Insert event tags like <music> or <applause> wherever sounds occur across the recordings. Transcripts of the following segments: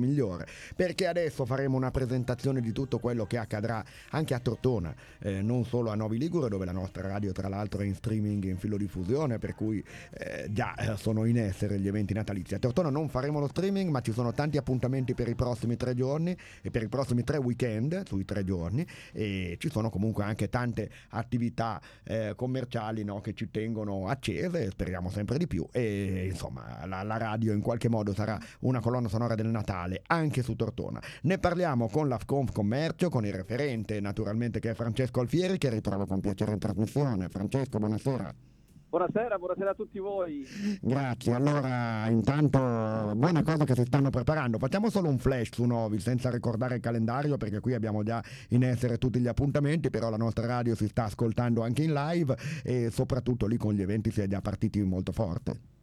migliore, perché adesso faremo una presentazione di tutto quello che accadrà anche a Tortona, eh, non solo a Novi Ligure dove la nostra radio tra l'altro è in streaming in filo diffusione, per cui eh, già eh, sono in essere gli eventi natalizi. A Tortona non faremo lo streaming, ma ci sono tanti appuntamenti per i prossimi tre giorni e per i prossimi tre weekend sui tre giorni e ci sono comunque anche tante attività eh, commerciali no, che ci tengono accese, speriamo sempre di più e insomma la, la radio in qualche modo sarà una colonna sonora del Natale anche su Tortona. Ne parliamo con l'Afconf Commercio, con il referente naturalmente che è Francesco Alfieri che ritrovo con piacere in trasmissione. Francesco, buonasera. Buonasera, buonasera a tutti voi. Grazie, allora intanto buona cosa che si stanno preparando. Facciamo solo un flash su Novi senza ricordare il calendario perché qui abbiamo già in essere tutti gli appuntamenti, però la nostra radio si sta ascoltando anche in live e soprattutto lì con gli eventi si è già partiti molto forte.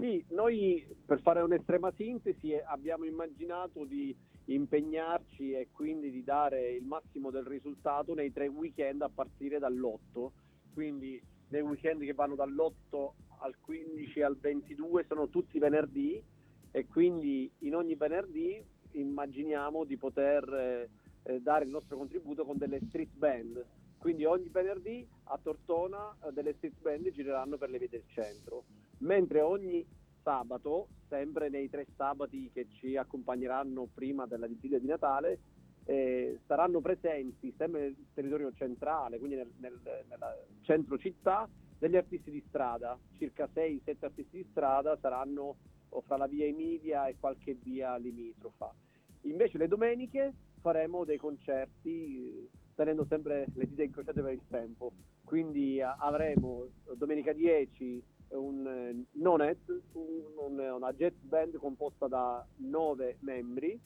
Sì, noi per fare un'estrema sintesi abbiamo immaginato di impegnarci e quindi di dare il massimo del risultato nei tre weekend a partire dall'8. Quindi dei weekend che vanno dall'8 al 15 al 22 sono tutti venerdì e quindi in ogni venerdì immaginiamo di poter eh, eh, dare il nostro contributo con delle street band. Quindi ogni venerdì a Tortona eh, delle street band gireranno per le vie del centro, mentre ogni sabato, sempre nei tre sabati che ci accompagneranno prima della vigilia di Natale, eh, saranno presenti sempre nel territorio centrale, quindi nel, nel, nel centro città, degli artisti di strada, circa 6-7 artisti di strada saranno fra la via Emilia e qualche via limitrofa. Invece le domeniche faremo dei concerti tenendo sempre le dita incrociate per il tempo, quindi avremo domenica 10 un Nonet, un, una jazz band composta da nove membri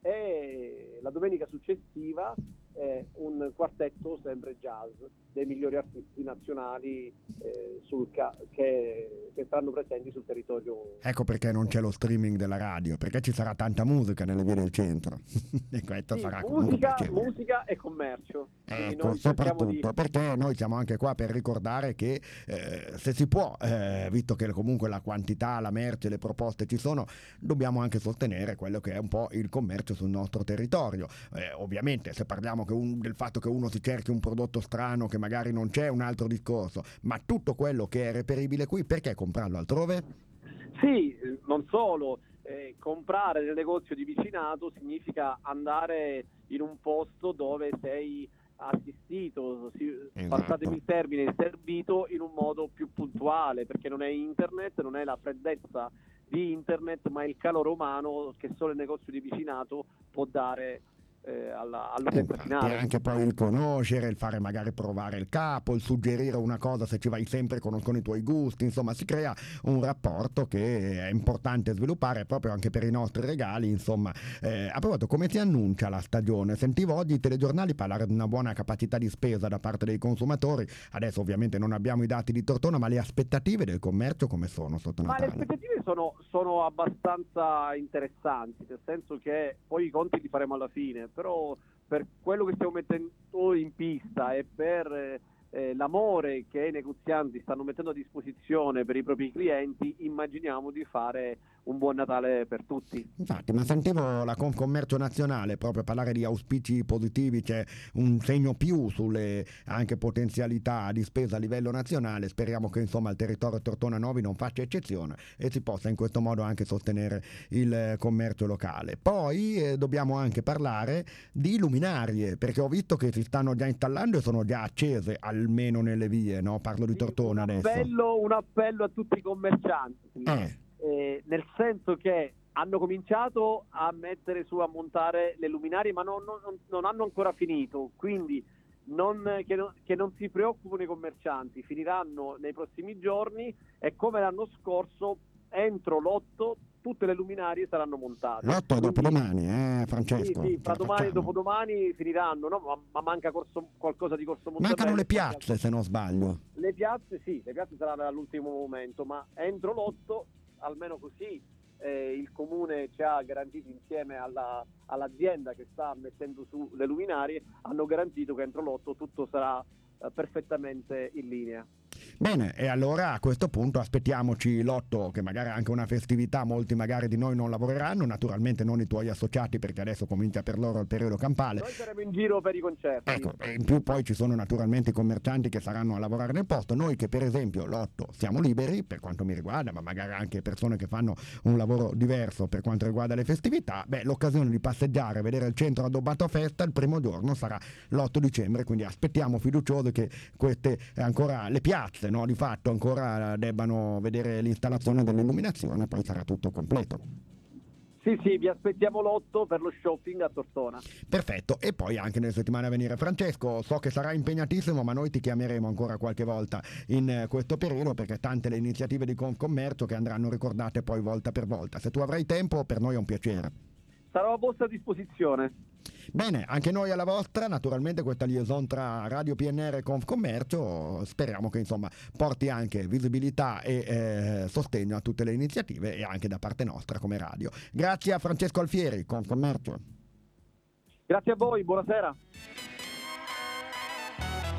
e la domenica successiva eh, un quartetto sempre jazz dei migliori artisti nazionali eh, ca- che, che, saranno presenti sul territorio. Ecco perché non c'è lo streaming della radio, perché ci sarà tanta musica nelle vie del centro. <laughs> e questo sì, sarà musica, musica e commercio. Ecco, soprattutto di... perché noi siamo anche qua per ricordare che eh, se si può, eh, visto che comunque la quantità, la merce, le proposte ci sono, dobbiamo anche sostenere quello che è un po' il commercio sul nostro territorio. Eh, ovviamente se parliamo un, del fatto che uno si cerchi un prodotto strano che magari non c'è, un altro discorso, ma tutto quello che è reperibile qui, perché comprarlo altrove? Sì, non solo. Eh, comprare nel negozio di vicinato significa andare in un posto dove sei assistito, si, esatto. passatemi il termine, servito in un modo più puntuale, perché non è internet, non è la freddezza di internet, ma è il calore umano che solo il negozio di vicinato può dare eh, alla, all'utenza finale. anche poi il conoscere, il fare magari provare il capo, il suggerire una cosa se ci vai sempre conoscono i tuoi gusti, insomma si crea un rapporto che è importante sviluppare proprio anche per i nostri regali, insomma. Eh, a proposito, come si annuncia la stagione? Sentivo oggi i telegiornali parlare di una buona capacità di spesa da parte dei consumatori, adesso ovviamente non abbiamo i dati di Tortona, ma le aspettative del commercio come sono sotto Natale? Ma le aspettative sono, sono abbastanza interessanti, nel senso che poi i conti li faremo alla fine, però per quello che stiamo mettendo in pista e per eh, l'amore che i negozianti stanno mettendo a disposizione per i propri clienti, immaginiamo di fare un buon Natale per tutti. Infatti, ma sentivo la Confcommercio Nazionale proprio parlare di auspici positivi, c'è un segno più sulle anche potenzialità di spesa a livello nazionale, speriamo che insomma il territorio Tortona Novi non faccia eccezione e si possa in questo modo anche sostenere il commercio locale. Poi eh, dobbiamo anche parlare di luminarie, perché ho visto che si stanno già installando e sono già accese almeno nelle vie, no? parlo di Tortona un adesso. Appello, un appello a tutti i commercianti. Eh, nel senso che hanno cominciato a mettere su, a montare le luminarie, ma non, non, non hanno ancora finito, quindi non, che, non, che, non, si preoccupano i commercianti, finiranno nei prossimi giorni e come l'anno scorso, entro l'8 tutte le luminarie saranno montate. L'8 dopodomani, eh, Francesco? Sì, sì fra domani e dopodomani finiranno, no? ma, ma, manca corso, qualcosa di Corso Montanelli. Mancano le piazze, se non sbaglio. Le piazze sì, le piazze saranno all'ultimo momento, ma entro l'8 almeno così eh, il comune ci ha garantito insieme alla, all'azienda che sta mettendo su le luminarie, hanno garantito che entro l'otto tutto sarà eh, perfettamente in linea. Bene, e allora a questo punto aspettiamoci l'otto, che magari è anche una festività, molti magari di noi non lavoreranno, naturalmente non i tuoi associati perché adesso comincia per loro il periodo campale. Noi saremo in giro per i concerti. Ecco, e in più poi ci sono naturalmente i commercianti che saranno a lavorare nel posto, noi che per esempio l'otto siamo liberi per quanto mi riguarda, ma magari anche persone che fanno un lavoro diverso per quanto riguarda le festività, beh l'occasione di passeggiare, vedere il centro addobbato a festa il primo giorno sarà l'8 dicembre, quindi aspettiamo fiduciosi che queste ancora le piazze no, di fatto ancora debbano vedere l'installazione dell'illuminazione, poi sarà tutto completo. Sì, sì, vi aspettiamo l'otto per lo shopping a Tortona. Perfetto, e poi anche nelle settimane a venire. Francesco, so che sarà impegnatissimo, ma noi ti chiameremo ancora qualche volta in questo periodo perché tante le iniziative di Confcommercio che andranno ricordate poi volta per volta. Se tu avrai tempo, per noi è un piacere. Sarò a vostra disposizione. Bene, anche noi alla vostra, naturalmente questa liaison tra Radio PNR e Confcommercio, speriamo che insomma porti anche visibilità e eh, sostegno a tutte le iniziative e anche da parte nostra come radio. Grazie a Francesco Alfieri, Confcommercio. Grazie a voi, buonasera.